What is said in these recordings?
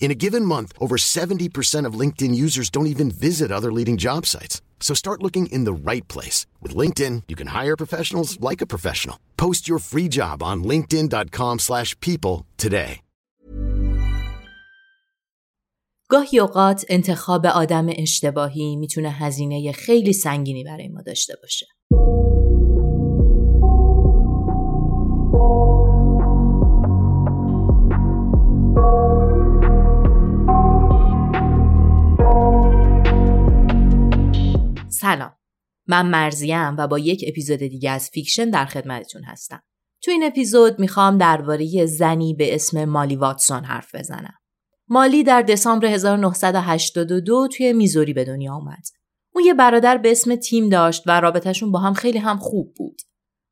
In a given month, over 70% of LinkedIn users don't even visit other leading job sites. So start looking in the right place. With LinkedIn, you can hire professionals like a professional. Post your free job on linkedin.com slash people today. گاهی اوقات انتخاب آدم اشتباهی میتونه هزینه خیلی سنگینی برای ما داشته باشه. من مرزیم و با یک اپیزود دیگه از فیکشن در خدمتتون هستم. تو این اپیزود می‌خوام درباره زنی به اسم مالی واتسون حرف بزنم. مالی در دسامبر 1982 توی میزوری به دنیا آمد. اون یه برادر به اسم تیم داشت و رابطهشون با هم خیلی هم خوب بود.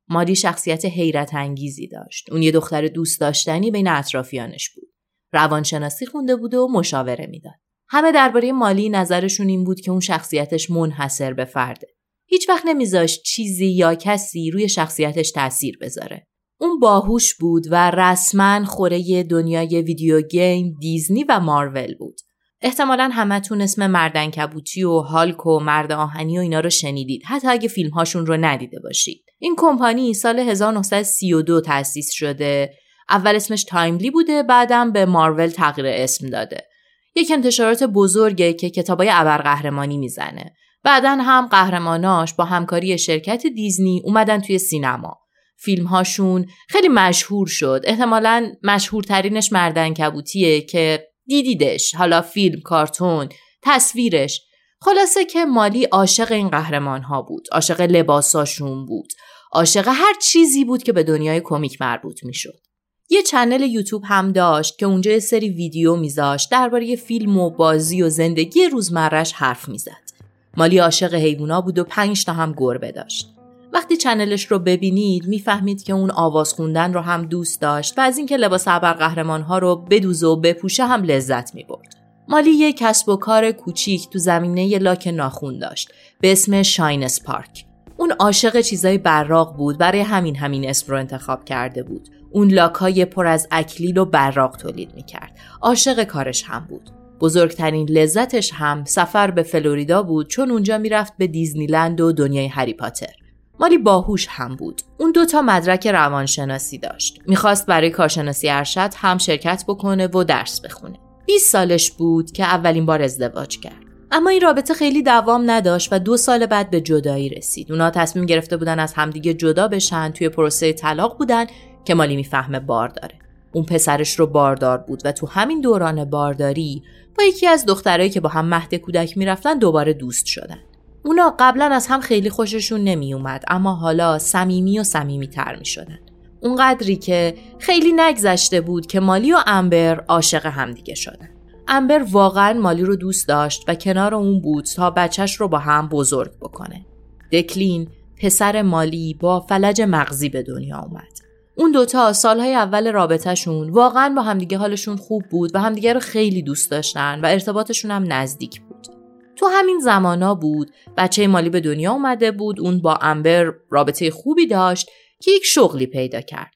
مالی شخصیت حیرت انگیزی داشت. اون یه دختر دوست داشتنی بین اطرافیانش بود. روانشناسی خونده بود و مشاوره می‌داد. همه درباره مالی نظرشون این بود که اون شخصیتش منحصر به فرده. هیچ وقت نمیذاشت چیزی یا کسی روی شخصیتش تاثیر بذاره. اون باهوش بود و رسما خوره دنیای video game، دیزنی و مارول بود. احتمالا همتون اسم مرد عنکبوتی و هالک و مرد آهنی و اینا رو شنیدید حتی اگه فیلم هاشون رو ندیده باشید. این کمپانی سال 1932 تأسیس شده. اول اسمش Timely بوده بعدم به مارول تغییر اسم داده. یک انتشارات بزرگه که کتابای ابرقهرمانی می‌زنه. بعدا هم قهرماناش با همکاری شرکت دیزنی اومدن توی سینما. فیلم هاشون خیلی مشهور شد. احتمالا مشهورترینش مردن کبوتیه که دیدیدش. حالا فیلم، کارتون، تصویرش. خلاصه که مالی عاشق این قهرمان ها بود. عاشق لباساشون بود. عاشق هر چیزی بود که به دنیای کمیک مربوط می‌شد. یه چنل یوتیوب هم داشت که اونجا یه سری ویدیو میذاشت درباره فیلم و بازی و زندگی روزمرش حرف می‌زد. مالی عاشق حیوونا بود و پنج تا هم گربه داشت. وقتی channel ش رو ببینید می‌فهمید که اون آواز خوندن رو هم دوست داشت و از اینکه لباس ابرقهرمان ها رو بدوزه و بپوشه هم لذت می‌برد. مالی یه کسب و کار کوچیک تو زمینه لاک ناخون داشت به اسم Shine Spark. اون عاشق چیزای براق بود برای همین همین اسم رو انتخاب کرده بود. اون لاکای پر از اکلیل و براق تولید می‌کرد. عاشق کارش هم بود. بزرگترین لذتش هم سفر به فلوریدا بود چون اونجا می‌رفت به دیزنیلند و دنیای هری پاتر. مالی باهوش هم بود. اون دوتا مدرک روانشناسی داشت. می‌خواست برای کارشناسی ارشد هم شرکت بکنه و درس بخونه. 20 سالش بود که اولین بار ازدواج کرد. اما این رابطه خیلی دوام نداشت و دو سال بعد به جدایی رسید. اونا تصمیم گرفته بودن از همدیگه جدا بشن توی پروسه طلاق بودن که مالی می‌فهمه بار داره. اون پسرش رو باردار بود و تو همین دوران بارداری با یکی از دخترایی که با هم مهد کودک می‌رفتن دوباره دوست شدن. اونا قبلا از هم خیلی خوششون نمی اومد اما حالا صمیمی و صمیمی تر می شدن. اونقدری که خیلی نگذشته بود که مالی و امبر عاشق همدیگه شدن. امبر واقعا مالی رو دوست داشت و کنار اون بود تا بچهش رو با هم بزرگ بکنه. دکلین پسر مالی با فلج مغزی به دنیا اومد. اون دوتا سالهای اول رابطهشون واقعا با همدیگه حالشون خوب بود و همدیگه رو خیلی دوست داشتن و ارتباطشون هم نزدیک بود. تو همین زمانا بود بچه مالی به دنیا اومده بود اون با امبر رابطه خوبی داشت که یک شغلی پیدا کرد.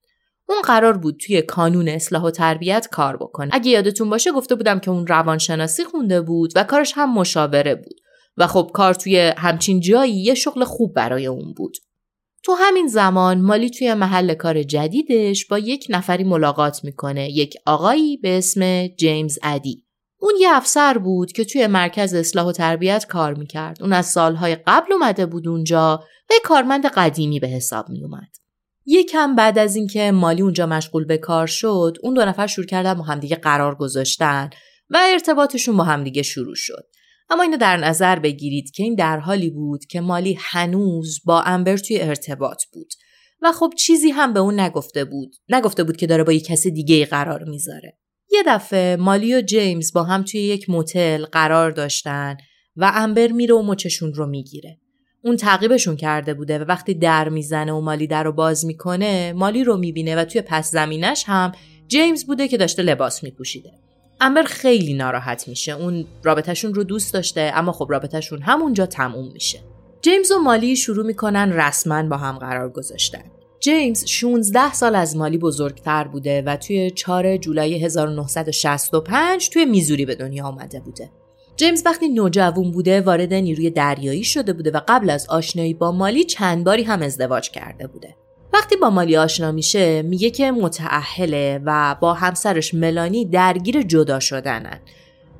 اون قرار بود توی کانون اصلاح و تربیت کار بکنه. اگه یادتون باشه گفته بودم که اون روانشناسی خونده بود و کارش هم مشاوره بود. و خب کار توی همچین جایی یه شغل خوب برای اون بود. تو همین زمان مالی توی محل کار جدیدش با یک نفری ملاقات می‌کنه. یک آقایی به اسم جیمز ادی اون یه افسر بود که توی مرکز اصلاح و تربیت کار می‌کرد. اون از سالهای قبل اومده بود اونجا. و کارمند قدیمی به حساب میومد یکم بعد از اینکه مالی اونجا مشغول به کار شد اون دو نفر شروع کردن با همدیگه قرار گذاشتن و ارتباطشون با همدیگه شروع شد. اما اینو در نظر بگیرید که این در حالی بود که مالی هنوز با امبر توی ارتباط بود و خب چیزی هم به اون نگفته بود. نگفته بود که داره با یک کسی دیگه قرار می‌ذاره. یه دفعه مالی و جیمز با هم توی یک موتل قرار داشتن و امبر میره و مچشون رو می‌گیره. اون تعقیبشون کرده بوده و وقتی در می‌زنه و مالی در رو باز می‌کنه مالی رو می‌بینه و توی پس زمینش هم جیمز بوده که داشته لباس میپوشیده. امبر خیلی ناراحت میشه اون رابطهشون رو دوست داشته اما خب رابطهشون همونجا تموم میشه جیمز و مالی شروع می‌کنن رسما با هم قرار گذاشتن جیمز 16 سال از مالی بزرگتر بوده و توی 4 جولای 1965 توی میزوری به دنیا آمده بوده. جیمز وقتی نوجوان بوده وارد نیروی دریایی شده بوده و قبل از آشنایی با مالی چند باری هم ازدواج کرده بوده. وقتی با مالی آشنا میشه میگه که متعهله و با همسرش ملانی درگیر جدا شدنن.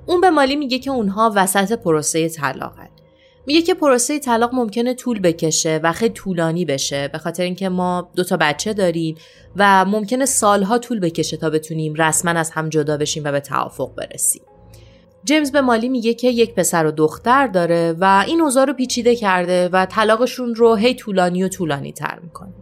اون به مالی میگه که اونها وسط پروسه طلاقن. میگه که پروسه طلاق ممکنه طول بکشه و خیلی طولانی بشه به خاطر اینکه ما دو تا بچه داریم و ممکنه سالها طول بکشه تا بتونیم رسما از هم جدا بشیم و به توافق برسیم. جیمز به مالی میگه که یک پسر و دختر داره و این اوضاع رو پیچیده کرده و طلاقشون رو هی طولانی و طولانی تر می‌کنه.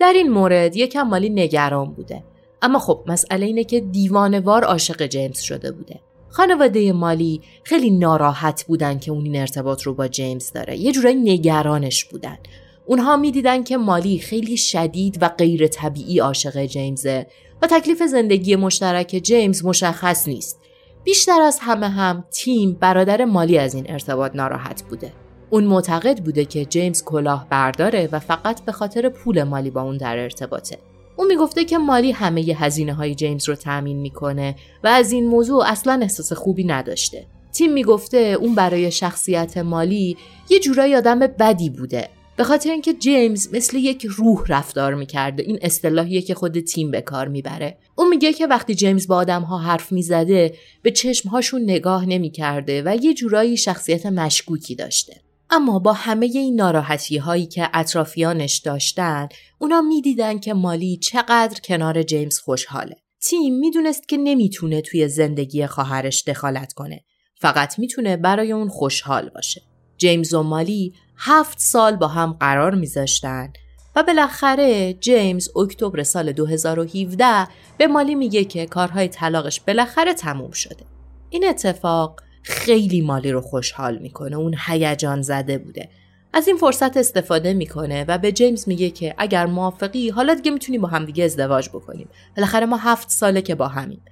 در این مورد یکم مالی نگران بوده. اما خب مسئله اینه که دیوانوار عاشق جیمز شده بوده. خانواده مالی خیلی ناراحت بودن که اون این ارتباط رو با جیمز داره. یه جورایی نگرانش بودن. اونها می‌دیدن که مالی خیلی شدید و غیر طبیعی عاشق جیمزه و تکلیف زندگی مشترک جیمز مشخص نیست. بیشتر از همه هم تیم برادر مالی از این ارتباط ناراحت بوده. اون معتقد بوده که جیمز کلاه برداره و فقط به خاطر پول مالی با اون در ارتباطه. اون می‌گفته که مالی همه ی هزینه های جیمز رو تأمین می‌کنه و از این موضوع اصلا احساس خوبی نداشته. تیم می‌گفته اون برای شخصیت مالی یه جورایی آدم بدی بوده. به خاطر اینکه جیمز مثل یک روح رفتار می‌کرده این اصطلاحیه که خود تیم به کار می‌بره اون میگه که وقتی جیمز با آدم ها حرف می‌زده به چشمهاشون نگاه نمی‌کرده و یه جورایی شخصیت مشکوکی داشته اما با همه این ناراحتی هایی که اطرافیانش داشتن اونا می‌دیدن که مالی چقدر کنار جیمز خوشحاله. تیم می‌دونست که نمی‌تونه توی زندگی خواهرش دخالت کنه. فقط می‌تونه برای اون خوشحال باشه. جیمز و مالی هفت سال با هم قرار میذاشتن و بالاخره جیمز اکتبر سال 2017 به مالی میگه که کارهای طلاقش بالاخره تموم شده. این اتفاق خیلی مالی رو خوشحال می‌کنه اون هیجان زده بوده. از این فرصت استفاده می‌کنه و به جیمز میگه که اگر موافقی حالا دیگه می‌تونیم با همدیگه ازدواج بکنیم. بالاخره ما هفت ساله که با همیم.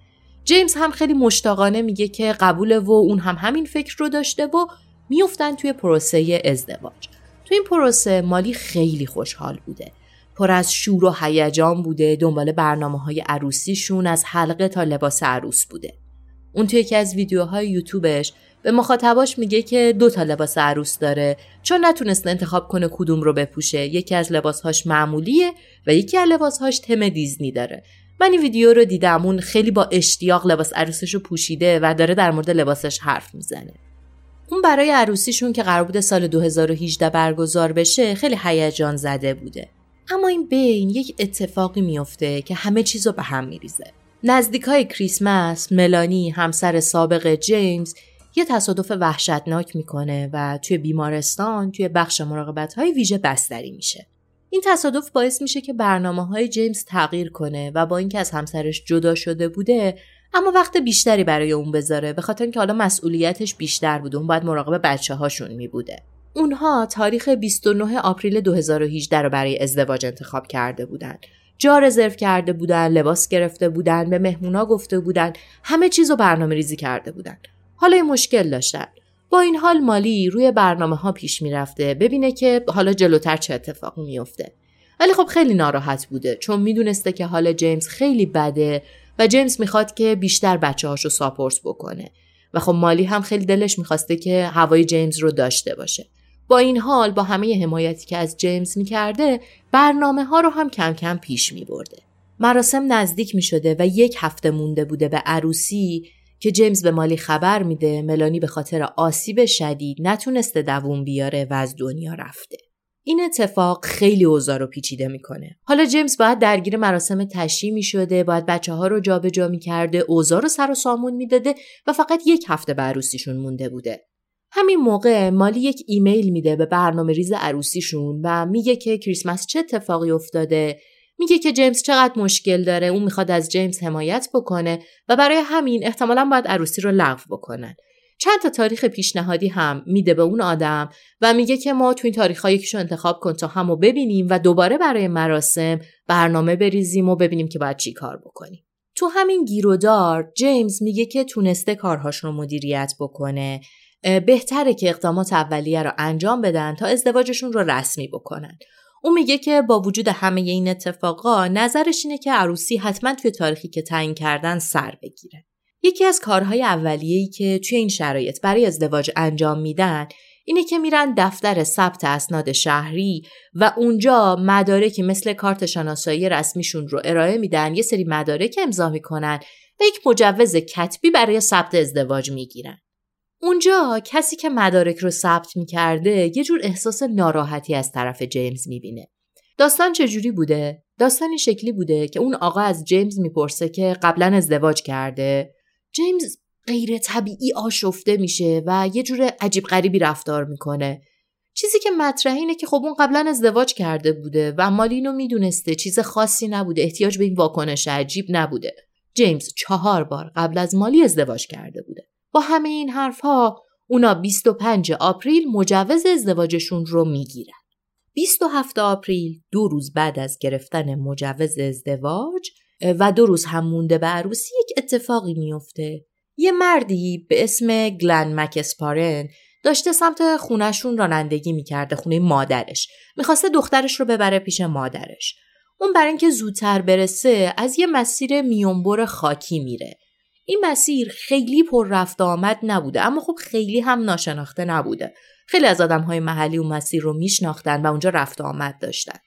جیمز هم خیلی مشتاقانه میگه که قبوله و اون هم همین فکر رو داشته و میفتن توی پروسه ازدواج. تو این پروسه مالی خیلی خوشحال بوده. پر از شور و هیجان بوده دنبال برنامه های عروسیشون از حلقه تا لباس عروس بوده. اون توی یکی از ویدیوهای یوتیوبش به مخاطباش میگه که دو تا لباس عروس داره. چون نتونسته انتخاب کنه کدوم رو بپوشه. یکی از لباسهاش معمولیه و یکی از لباسهاش تم دیزنی داره. من این ویدیو رو دیدم. اون خیلی با اشتیاق لباس عروسش رو پوشیده و داره در مورد لباسش حرف می‌زنه. اون برای عروسیشون که قرار بوده سال 2018 برگزار بشه خیلی هیجان زده بوده. اما این بین یک اتفاقی میفته که همه چیز رو به هم میریزه. نزدیک های کریسمس ملانی همسر سابق جیمز یه تصادف وحشتناک می‌کنه و توی بیمارستان توی بخش مراقبت های ویژه بستری میشه. این تصادف باعث میشه که برنامه های جیمز تغییر کنه و با اینکه از همسرش جدا شده بوده اما وقت بیشتری برای اون بذاره به خاطر اینکه حالا مسئولیتش بیشتر بوده اون باید مراقب بچه هاشون می بوده. اونها تاریخ 29 آپریل 2018 رو برای ازدواج انتخاب کرده بودن جا رزرو کرده بودن لباس گرفته بودن به مهمونا گفته بودن همه چیز رو برنامه ریزی کرده بودن. حالا این مشکل داشتن. با این حال مالی روی برنامه ها پیش می‌رفته ببینه که حالا جلوتر چه اتفاقی میفته ولی خب خیلی ناراحت بوده چون می‌دونسته که حال جیمز خیلی بده و جیمز می‌خواد که بیشتر بچه هاشو ساپورت بکنه. و خب مالی هم خیلی دلش می‌خواسته که هوای جیمز رو داشته باشه. با این حال با همه حمایتی که از جیمز می‌کرده برنامه ها رو هم کم کم پیش میبرده مراسم نزدیک می‌شده و یک هفته مونده بوده به عروسی که جیمز به مالی خبر میده ملانی به خاطر آسیب شدید نتونسته دووم بیاره و از دنیا رفته. این اتفاق خیلی اوضاع رو پیچیده می‌کنه. حالا جیمز باید درگیر مراسم تشییع می شده، باید بچه ها رو جابجا می‌کرده، اوضاع رو سر و سامون می‌داده و فقط یک هفته به عروسیشون مونده بوده. همین موقع مالی یک ایمیل میده به برنامه ریز عروسیشون و میگه که کریسمس چه اتفاقی افتاده. میگه که جیمز چقدر مشکل داره اون می‌خواد از جیمز حمایت بکنه و برای همین احتمالا باید عروسی رو لغو بکنن. چند تا تاریخ پیشنهادی هم میده به اون آدم و میگه که ما تو این تاریخ ها یکیشو انتخاب کن تا همو ببینیم و دوباره برای مراسم برنامه بریزیم و ببینیم که باید چی کار بکنیم. تو همین گیرودار جیمز میگه که تونسته کارهاش رو مدیریت بکنه. بهتره که اقدامات اولیه رو انجام بدن تا ازدواجشون رو رسمی بکنن اون میگه که با وجود همه این اتفاقا نظرش اینه که عروسی حتما توی تاریخی که تعیین کردن سر بگیره. یکی از کارهای اولیه‌ای که توی این شرایط برای ازدواج انجام میدن اینه که میرن دفتر ثبت اسناد شهری و اونجا مدارکی مثل کارت شناسایی رسمیشون رو ارائه میدن یه سری مدارک امضا می‌کنن و یک مجوز کتبی برای ثبت ازدواج می‌گیرن. اونجا کسی که مدارک رو ثبت می‌کرده یه جور احساس ناراحتی از طرف جیمز می‌بینه. داستان چجوری بوده؟ داستان این شکلی بوده که اون آقا از جیمز می‌پرسه که قبلا ازدواج کرده. جیمز غیر طبیعی آشفته میشه و یه جور عجیب غریبی رفتار می‌کنه. چیزی که مطرحه اینه که خب اون قبلا ازدواج کرده بوده و مالی اینو می‌دونسته چیز خاصی نبوده احتیاج به این واکنش عجیب نبوده. جیمز چهار بار قبل از مالی ازدواج کرده بوده. با همه این حرفها اونا 25 آپریل مجوز ازدواجشون رو می‌گیرن. 27 آپریل دو روز بعد از گرفتن مجوز ازدواج و دو روز هم مونده به عروسی یک اتفاقی میفته. یه مردی به اسم گلن مکسپارن داشته سمت خونشون رانندگی می‌کرده خونه مادرش. می‌خواسته دخترش رو ببره پیش مادرش. اون برای اینکه زودتر برسه از یه مسیر میونبر خاکی میره این مسیر خیلی پر رفت آمد نبوده اما خب خیلی هم ناشناخته نبوده. خیلی از آدم های محلی اون مسیر رو میشناختن و اونجا رفت آمد داشتن.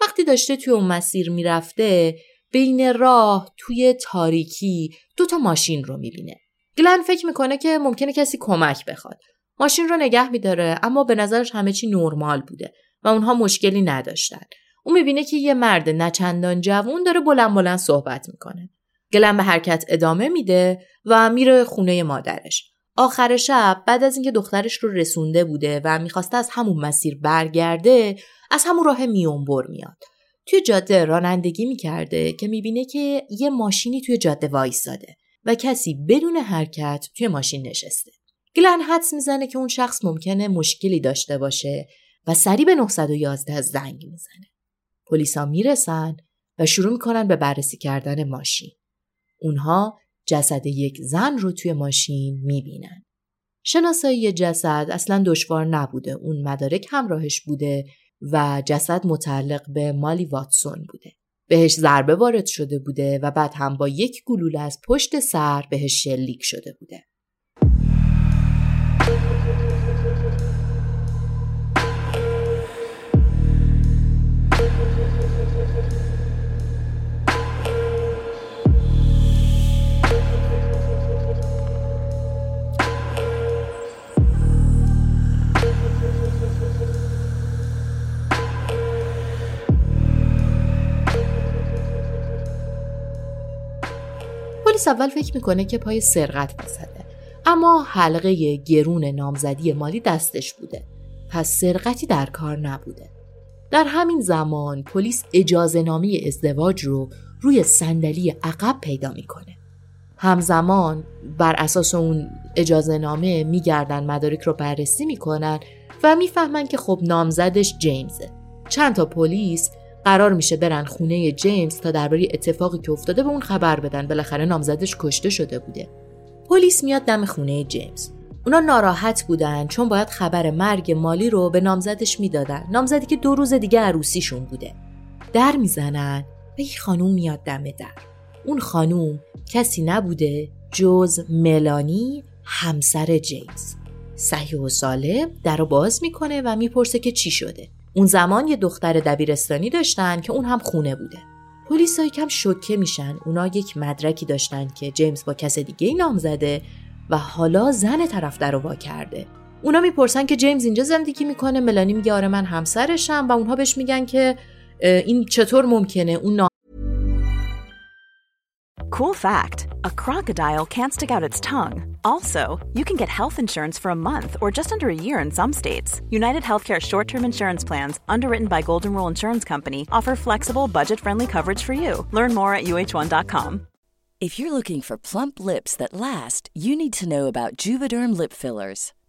وقتی داشته توی اون مسیر می‌رفته بین راه توی تاریکی دو تا ماشین رو می‌بینه. گلن فکر می‌کنه که ممکنه کسی کمک بخواد. ماشین رو نگه میداره اما به نظرش همه چی نرمال بوده و اونها مشکلی نداشتن. اون می‌بینه که یه مرد نچندان جوون داره بلند بلند صحبت می‌کنه. گلن به حرکت ادامه میده و میره خونه مادرش. آخر شب بعد از اینکه دخترش رو رسونده بوده و می‌خواسته از همون مسیر برگرده از همون راه میونبر میاد. توی جاده رانندگی می‌کرده که می‌بینه که یه ماشینی توی جاده وایستاده و کسی بدون حرکت توی ماشین نشسته. گلن حدس می‌زنه که اون شخص ممکنه مشکلی داشته باشه و سریع به 911 زنگ می‌زنه. پلیسا می‌رسن و شروع می‌کنن به بررسی کردن ماشین. اونها جسد یک زن رو توی ماشین می‌بینن. شناسایی جسد اصلا دشوار نبوده. اون مدارک همراهش بوده و جسد متعلق به مالی واتسون بوده. بهش ضربه وارد شده بوده و بعد هم با یک گلوله از پشت سر بهش شلیک شده بوده. پلیس اول فکر می‌کنه که پای سرقت وسطه. اما حلقه گرون نامزدی مالی دستش بوده. پس سرقتی در کار نبوده. در همین زمان پلیس اجازه نامی ازدواج رو روی صندلی عقب پیدا می‌کنه. همزمان بر اساس اون اجازه نامه میگردن مدارک رو بررسی می‌کنن و می‌فهمن که خب نامزدش جیمزه. چند تا پلیس قرار میشه برن خونه جیمز تا درباره اتفاقی که افتاده به اون خبر بدن. بالاخره نامزدش کشته شده بوده. پلیس میاد دم خونه جیمز. اونا ناراحت بودن چون باید خبر مرگ مالی رو به نامزدش می‌دادن. نامزدی که دو روز دیگه عروسیشون بوده. در می‌زنن و یه خانوم میاد دم در. اون خانوم کسی نبوده جز ملانی همسر جیمز. صحیح و سالم در رو باز می‌کنه و می‌پرسه که چی شده. اون زمان یه دختر دبیرستانی داشتن که اون هم خونه بوده. پلیس کم شوکه میشن. اونا یک مدرکی داشتن که جیمز با کس دیگه نام زده و حالا زن طرف رو وا کرده. اونا می‌پرسن که جیمز اینجا زندگی می‌کنه؟ ملانی میگه آره من همسرشم و اونها بهش میگن که این چطور ممکنه؟ اون Cool fact. A crocodile can't stick out its tongue. Also, you can get health insurance for a month or just under a year in some states. United Healthcare short term insurance plans, underwritten by Golden Rule Insurance Company, offer flexible, budget friendly coverage for you. Learn more at uh1.com. If you're looking for plump lips that last, you need to know about Juvederm lip fillers.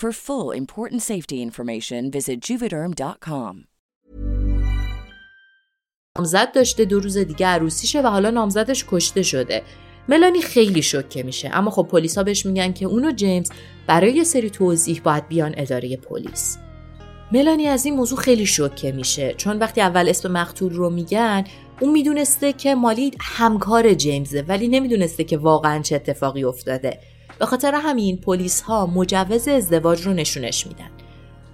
For full important safety information, visit juvederm.com. نامزد داشته دو روز دیگه عروسیشه و حالا نامزدش کشته شده. ملانی خیلی شوکه میشه اما خب پلیسا بهش میگن که اونو جیمز برای یه سری توضیح باید بیان اداره پلیس. ملانی از این موضوع خیلی شوکه میشه چون وقتی اول اسم مقتول رو میگن اون می‌دونسته که مالی همکار جیمزه ولی نمی‌دونسته که واقعا چه اتفاقی افتاده به خاطر همین پلیس ها مجوز ازدواج رو نشونش میدن.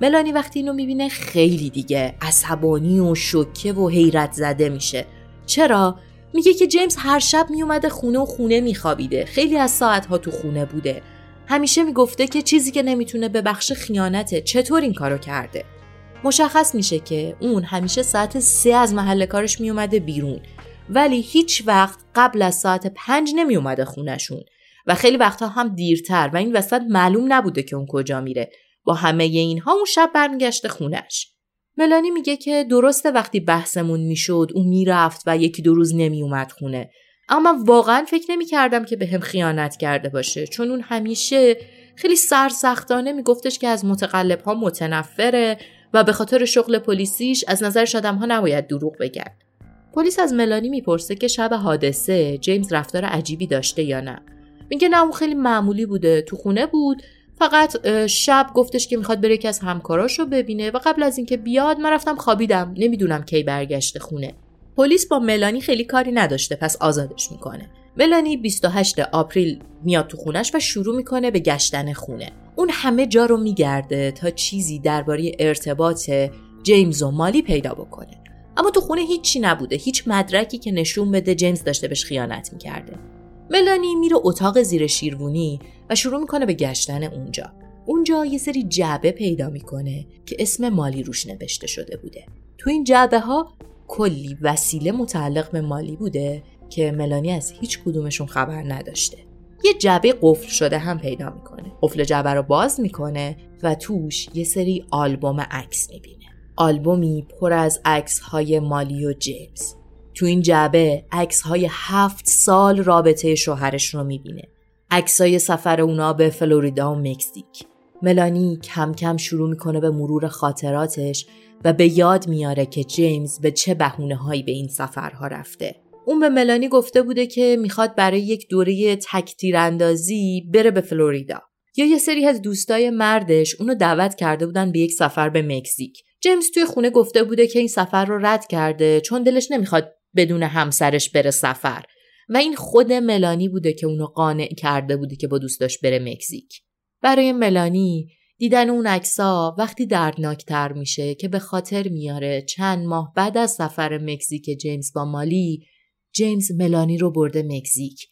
ملانی وقتی اینو می‌بینه خیلی دیگه عصبانی و شوکه و حیرت زده میشه. چرا؟ میگه که جیمز هر شب میومده خونه و خونه میخوابیده. خیلی از ساعتها تو خونه بوده. همیشه می‌گفته که چیزی که نمی‌تونه به بخش خیانته. چطور این کارو کرده؟ مشخص میشه که اون همیشه ساعت سه از محل کارش میومده بیرون. ولی هیچ وقت قبل از ساعت پنج نمیومده خونشون و خیلی وقتها هم دیرتر و این وسط معلوم نبوده که اون کجا میره با همه اینها اون شب برمیگشته خونش ملانی میگه که درسته وقتی بحثمون می‌شد اون می‌رفت و یکی دو روز نمیومد خونه اما واقعا فکر نمی‌کردم که به هم خیانت کرده باشه چون اون همیشه خیلی سرسختانه میگفتش که از متقلب ها متنفره و به خاطر شغل پلیسیش از نظرش آدم ها نباید دروغ بگن. پلیس از ملانی می‌پرسه که شب حادثه جیمز رفتار عجیبی داشته یا نه. میگه نه اون خیلی معمولی بوده تو خونه بود. فقط شب گفتش که می‌خواد بره یکی از همکاراشو ببینه و قبل از اینکه بیاد من رفتم خوابیدم. نمی‌دونم کی برگشته خونه. پلیس با ملانی خیلی کاری نداشته پس آزادش می‌کنه. ملانی 28 آپریل میاد تو خونش و شروع می‌کنه به گشتن خونه. اون همه جا رو میگرده تا چیزی درباره ارتباط جیمز و مالی پیدا بکنه. اما تو خونه هیچی نبوده هیچ مدرکی که نشون بده جیمز داشته بهش خیانت می‌کرده. ملانی میره اتاق زیر شیروانی و شروع می‌کنه به گشتن اونجا. اونجا یه سری جعبه پیدا می‌کنه که اسم مالی روش نوشته شده بوده. تو این جعبه ها کلی وسیله متعلق به مالی بوده که ملانی از هیچ کدومشون خبر نداشته. یه جعبه قفل شده هم پیدا می‌کنه. قفل جعبه رو باز می‌کنه و توش یه سری آلبوم عکس می‌بینه. آلبومی پر از عکس های مالی و جیمز. تو این جعبه عکس های هفت سال رابطه شوهرش رو می‌بینه. عکسای سفر اونا به فلوریدا و مکزیک. ملانی کم کم شروع می‌کنه به مرور خاطراتش و به یاد میاره که جیمز به چه بهونه هایی به این سفرها رفته. اون به ملانی گفته بوده که می‌خواد برای یک دوره تکتیر اندازی بره به فلوریدا. یا یه سری از دوستای مردش اونو دعوت کرده بودن به یک سفر به مکزیک. جیمز توی خونه گفته بوده که این سفر رو رد کرده چون دلش نمی‌خواد بدون همسرش بره سفر. و این خود ملانی بوده که اونو قانع کرده بوده که با دوستاش بره مکزیک. برای ملانی دیدن اون عکسا وقتی دردناکتر میشه که به خاطر میاره چند ماه بعد از سفر مکزیک جیمز با مالی جیمز ملانی رو برده مکزیک.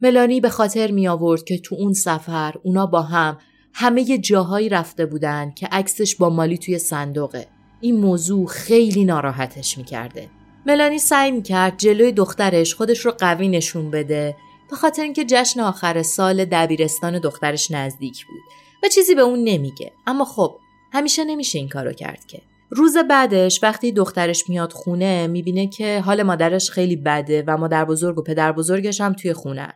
ملانی به خاطر می آورد که تو اون سفر اونا با هم همه جاهایی رفته بودن که عکسش با مالی توی صندوقه. این موضوع خیلی ناراحتش می‌کرده. ملانی سعی می‌کرد جلوی دخترش خودش رو قوی نشون بده به خاطر اینکه جشن آخر سال دبیرستان دخترش نزدیک بود و چیزی به اون نمیگه. اما خب همیشه نمیشه این کارو کرد که. روز بعدش وقتی دخترش میاد خونه می‌بینه که حال مادرش خیلی بده و مادر بزرگ و پدر بزرگش هم توی خونن.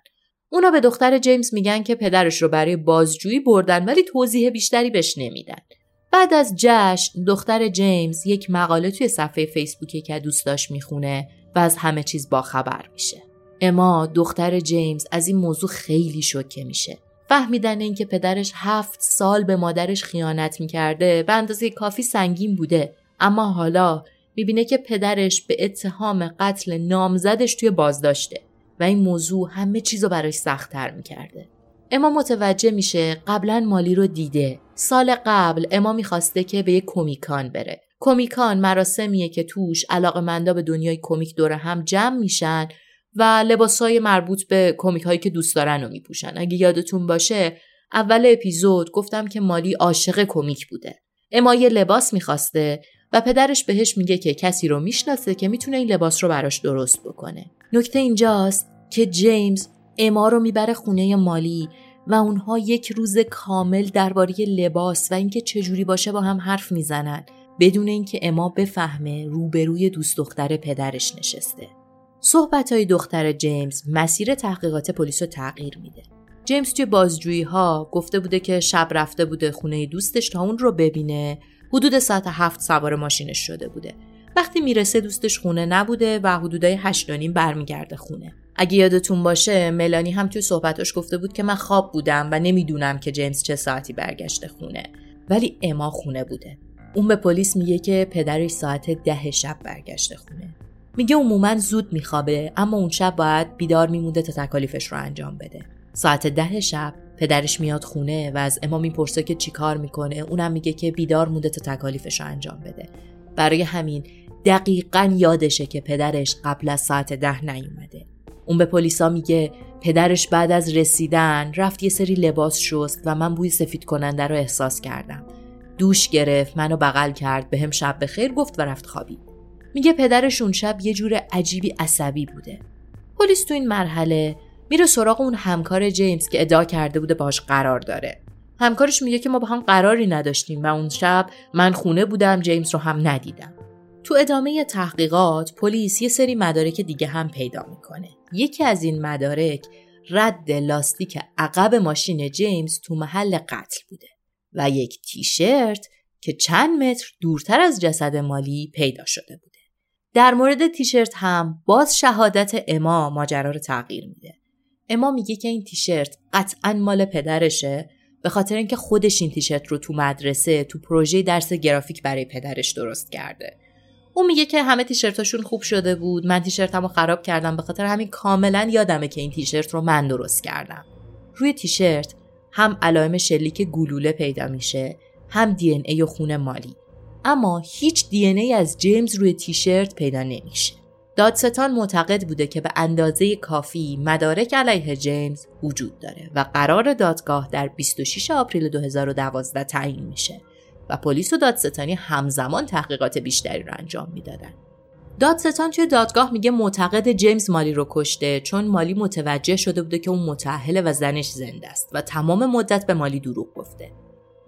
اونا به دختر جیمز میگن که پدرش رو برای بازجویی بردن ولی توضیح بیشتری بهش نمیدن. بعد از جشن دختر جیمز یک مقاله توی صفحه فیسبوکی که دوست داشت می‌خونه و از همه چیز باخبر میشه. اما دختر جیمز از این موضوع خیلی شوکه میشه. فهمیدن اینکه پدرش هفت سال به مادرش خیانت می‌کرده به اندازه کافی سنگین بوده. اما حالا می‌بینه که پدرش به اتهام قتل نامزدش توی بازداشته و این موضوع همه چیز رو براش سختتر می‌کرده. اما متوجه میشه قبلا مالی رو دیده. سال قبل اما می‌خواسته که به یک کمیکان بره. کمیکان مراسمیه که توش علاقمندا به دنیای کمیک دور هم جمع میشن و لباسای مربوط به کمیک هایی که دوست دارن رو میپوشن. اگه یادتون باشه اول اپیزود گفتم که مالی عاشق کمیک بوده. اما یه لباس می‌خواسته و پدرش بهش میگه که کسی رو می‌شناسه که می‌تونه این لباس رو براش درست بکنه. نکته اینجاست که جیمز اما رو می‌بره خونه مالی و اونها یک روز کامل درباره لباس و اینکه چجوری باشه با هم حرف می‌زنن بدون اینکه اما بفهمه روبروی دوست دختر پدرش نشسته. صحبت های دختر جیمز مسیر تحقیقات پلیس رو تغییر میده. جیمز توی بازجویی ها گفته بوده که شب رفته بوده خونه دوستش تا اون رو ببینه حدود ساعت هفت سوار ماشینش شده بوده وقتی می‌رسه دوستش خونه نبوده و حدودای هشت نیم برمیگرده خونه اگه یادتون باشه ملانی هم توی صحبتاش گفته بود که من خواب بودم و نمی‌دونم که جیمز چه ساعتی برگشته خونه. ولی اما خونه بوده. اون به پلیس میگه که پدرش ساعت ده شب برگشته خونه. میگه عموما زود میخوابه اما اون شب باید بیدار میمونده تا تکالیفش رو انجام بده. ساعت ده شب پدرش میاد خونه و از اما می‌پرسه که چیکار می‌کنه. اونم میگه که بیدار مونده تا تکالیفش رو انجام بده. برای همین دقیقا یادشه که پدرش قبل از ساعت ده نیومده. اون به پلیسا میگه پدرش بعد از رسیدن رفت یه سری لباس شست و من بوی سفید کننده رو احساس کردم. دوش گرفت منو بغل کرد به هم شب به خیر گفت و رفت خوابید. میگه پدرش اون شب یه جور عجیبی عصبی بوده. پلیس تو این مرحله میره سراغ اون همکار جیمز که ادعا کرده بوده باش قرار داره. همکارش میگه که ما با هم قراری نداشتیم و اون شب من خونه بودم جیمز رو هم ندیدم. تو ادامه تحقیقات پلیس یه سری مدارک دیگه هم پیدا می‌کنه. یکی از این مدارک رد لاستیک عقب ماشین جیمز تو محل قتل بوده و یک تیشرت که چند متر دورتر از جسد مالی پیدا شده بوده. در مورد تیشرت هم باز شهادت اما ماجرا رو تغییر میده. اما میگه که این تیشرت قطعا مال پدرشه به خاطر اینکه خودش این تیشرت رو تو مدرسه تو پروژه درس گرافیک برای پدرش درست کرده اون میگه که همه تیشرتاشون خوب شده بود. من تیشرتمو خراب کردم. به خاطر همین کاملا یادمه که این تیشرت رو من درست کردم. روی تیشرت هم علائم شلیک گلوله پیدا میشه هم دی ای و خون مالی. اما هیچ دی ای از جیمز روی تیشرت پیدا نمیشه. دادستان معتقد بوده که به اندازه کافی مدارک علیه جیمز وجود داره و قرار دادگاه در 26 آپریل 2012 تعیین میشه. و پلیس و دادستانی همزمان تحقیقات بیشتری رو انجام می‌دادن. دادستان توی دادگاه میگه معتقد جیمز مالی رو کشته چون مالی متوجه شده بوده که اون متأهله و زنش زنده است و تمام مدت به مالی دروغ گفته.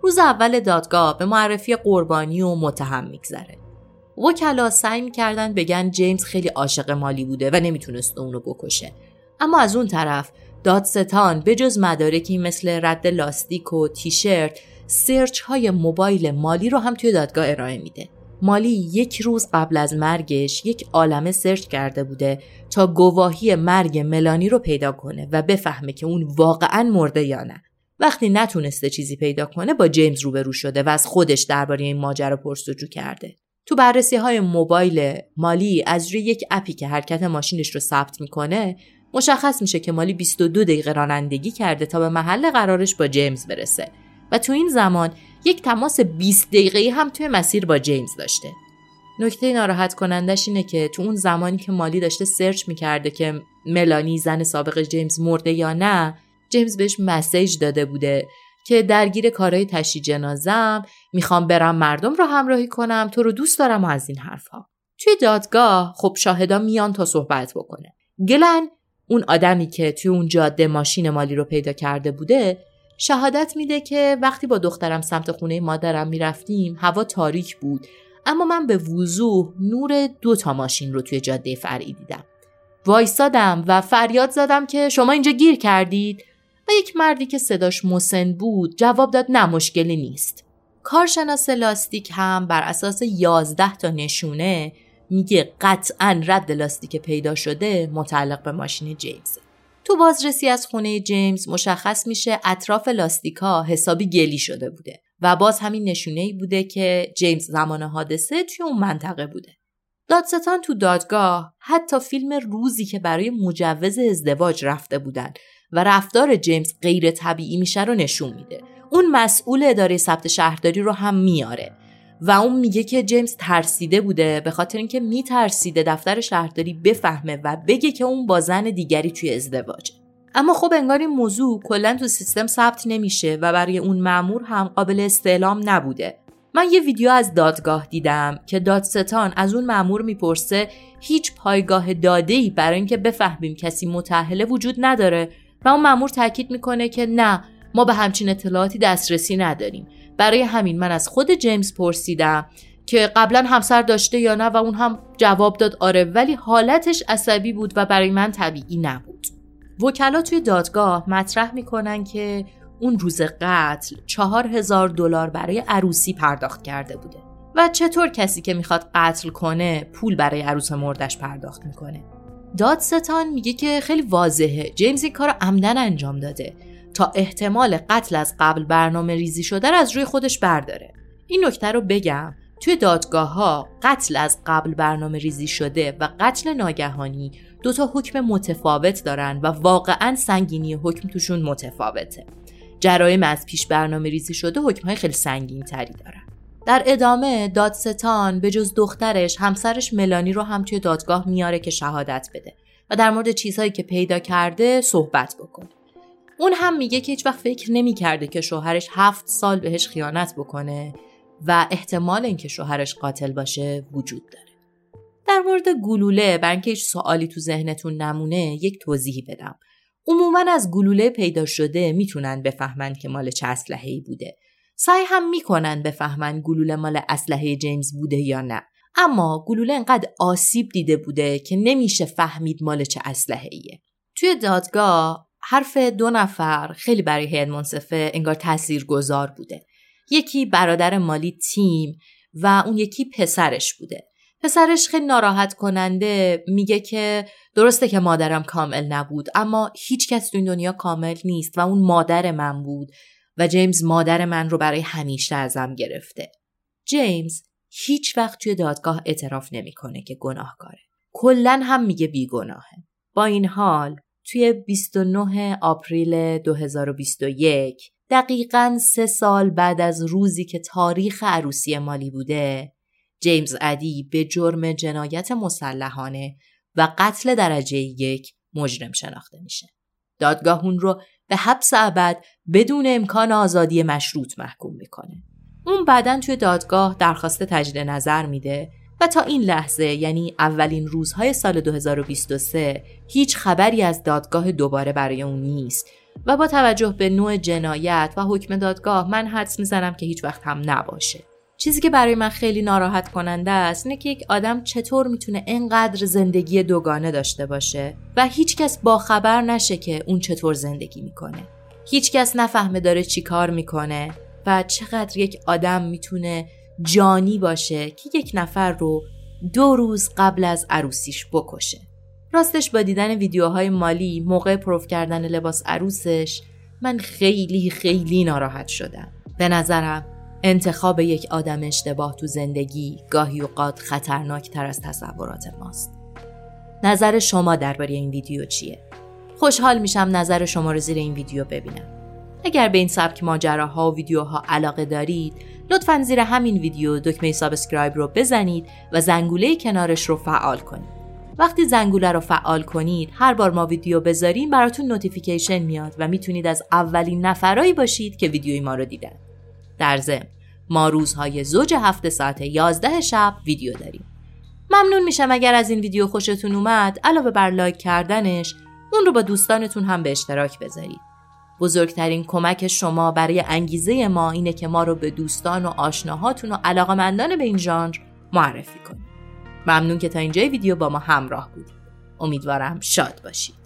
روز اول دادگاه به معرفی قربانی و متهم میگذره. وکلا سعی می‌کردن بگن جیمز خیلی عاشق مالی بوده و نمی‌تونست اونو بکشه. اما از اون طرف دادستان به جز مدارکی مثل رد لاستیک و تیشرت سرچ های موبایل مالی رو هم توی دادگاه ارائه میده. مالی یک روز قبل از مرگش یک عالمه سرچ کرده بوده تا گواهی مرگ ملانی رو پیدا کنه و بفهمه که اون واقعا مرده یا نه. وقتی نتونسته چیزی پیدا کنه با جیمز روبرو شده و از خودش درباره این ماجرا پرسجو کرده. تو بررسی های موبایل مالی از روی یک اپی که حرکت ماشینش رو ثبت می‌کنه مشخص میشه که مالی 22 دقیقه رانندگی کرده تا به محل قرارش با جیمز برسه و تو این زمان یک تماس 20 دقیقه هم توی مسیر با جیمز داشته. نکته ناراحت کنندش اینه که تو اون زمانی که مالی داشته سرچ می‌کرده که ملانی زن سابق جیمز مرده یا نه جیمز بهش مسیج داده بوده که درگیر کارهای تشی جنازم می‌خوام برم مردم رو همراهی کنم تو رو دوست دارم و از این حرفها. توی دادگاه خب شاهدا میان تا صحبت بکنه. گلن اون آدمی که توی اون جاده ماشین مالی رو پیدا کرده بوده شهادت میده که وقتی با دخترم سمت خونه مادرم می‌رفتیم هوا تاریک بود. اما من به وضوح نور دو تا ماشین رو توی جاده فرعی دیدم. وایستادم و فریاد زدم که شما اینجا گیر کردید. و یک مردی که صداش مسن بود جواب داد نه مشکلی نیست. کارشناس لاستیک هم بر اساس 11 تا نشونه میگه قطعا رد لاستیک پیدا شده متعلق به ماشین جیمز. تو بازرسی از خونه جیمز مشخص میشه اطراف لاستیکا حسابی گلی شده بوده و باز همین نشونه ای بوده که جیمز زمان حادثه توی اون منطقه بوده. دادستان تو دادگاه حتی فیلم روزی که برای مجوز ازدواج رفته بودن و رفتار جیمز غیر طبیعی میشه رو نشون میده. اون مسئول اداره ثبت شهرداری رو هم میاره و اون میگه که جیمز ترسیده بوده به خاطر اینکه میترسیده دفتر شهرداری بفهمه و بگه که اون با زن دیگری توی ازدواجه. اما خب انگار این موضوع کلا تو سیستم ثبت نمیشه و برای اون مأمور هم قابل استعلام نبوده. من یه ویدیو از دادگاه دیدم که دادستان از اون مأمور می‌پرسه هیچ پایگاه داده‌ای برای اینکه بفهمیم کسی متأهله وجود نداره و اون مأمور تاکید می‌کنه که نه ما به همچین اطلاعاتی دسترسی نداریم. برای همین من از خود جیمز پرسیدم که قبلا همسر داشته یا نه و اون هم جواب داد آره ولی حالتش عصبی بود و برای من طبیعی نبود. وکلا توی دادگاه مطرح می‌کنن که اون روز قتل چهار هزار دلار برای عروسی پرداخت کرده بوده و چطور کسی که می‌خواد قتل کنه پول برای عروس مردش پرداخت می‌کنه. دادستان میگه که خیلی واضحه. جیمز این کار عمدن انجام داده. تا احتمال قتل از قبل برنامه ریزی شده را از روی خودش برداره. این نکته رو بگم. توی دادگاه ها قتل از قبل برنامه ریزی شده و قتل ناگهانی دو تا حکم متفاوت دارن و واقعا سنگینی حکم توشون متفاوته. جرایم از پیش برنامه ریزی شده حکمهای خیلی سنگین تری دارن. در ادامه دادستان به جز دخترش همسرش ملانی رو هم توی دادگاه میاره که شهادت بده و در مورد چیزهایی که پیدا کرده صحبت بکنه اون هم میگه که هیچ وقت فکر نمی‌کرده که شوهرش هفت سال بهش خیانت بکنه و احتمال اینکه شوهرش قاتل باشه وجود داره. در مورد گلوله اینکه هیچ سوالی تو ذهنتون نمونه یک توضیحی بدم. عموما از گلوله پیدا شده می‌تونن بفهمن که مال چه اسلحه ای بوده. سعی هم می‌کنن بفهمن گلوله مال اسلحه جیمز بوده یا نه. اما گلوله انقدر آسیب دیده بوده که نمیشه فهمید مال چه اسلحه ایه. توی دادگاه حرف دو نفر خیلی برای هیئت منصفه انگار تأثیر گذار بوده. یکی برادر مالی تیم و اون یکی پسرش بوده. پسرش خیلی ناراحت کننده میگه که درسته که مادرم کامل نبود اما هیچ کس تو این دنیا کامل نیست و اون مادر من بود و جیمز مادر من رو برای همیشه ازم گرفته. جیمز هیچ وقت توی دادگاه اعتراف نمی‌کنه که گناهکاره. کلا هم میگه بیگناهه. با این حال توی 29 آپریل 2021 دقیقا سه سال بعد از روزی که تاریخ عروسی مالی بوده جیمز ادی به جرم جنایت مسلحانه و قتل درجه یک مجرم شناخته میشه. دادگاه اون رو به حبس ابد بدون امکان آزادی مشروط محکوم می‌کنه. اون بعدا توی دادگاه درخواست تجدید نظر میده و تا این لحظه یعنی اولین روزهای سال 2023 هیچ خبری از دادگاه دوباره برای اون نیست و با توجه به نوع جنایت و حکم دادگاه من حدس می‌زنم که هیچ وقت هم نباشه. چیزی که برای من خیلی ناراحت کننده است اینه که یک آدم چطور می‌تونه انقدر زندگی دوگانه داشته باشه و هیچکس با خبر نشه که اون چطور زندگی می‌کنه. هیچکس نفهمه داره چی کار می‌کنه و چقدر یک آدم می‌تونه جانی باشه که یک نفر رو دو روز قبل از عروسیش بکشه. راستش با دیدن ویدیوهای مالی موقع پروف کردن لباس عروسش من خیلی خیلی ناراحت شدم. به نظرم انتخاب یک آدم اشتباه تو زندگی گاهی اوقات خطرناک تر از تصورات ماست. نظر شما درباره این ویدیو چیه؟ خوشحال میشم نظر شما رو زیر این ویدیو ببینم. اگر به این سبک ماجراها و ویدیوها علاقه دارید لطفا زیر همین ویدیو دکمه subscribe رو بزنید و زنگوله کنارش رو فعال کنید. وقتی زنگوله رو فعال کنید هر بار ما ویدیو بذاریم براتون notification میاد و می‌تونید از اولین نفرایی باشید که ویدیوی ما رو دیدن. در ضمن ما روزهای زوج هفته ساعت 11 شب ویدیو داریم. ممنون میشم اگر از این ویدیو خوشتون اومد. علاوه بر لایک کردنش اون رو با دوستانتون هم به اشتراک بذارید. بزرگترین کمک شما برای انگیزه ما اینه که ما رو به دوستان و آشناهاتون و علاقمندان به این ژانر معرفی کنید. ممنون که تا اینجای ویدیو با ما همراه بودید. امیدوارم شاد باشید.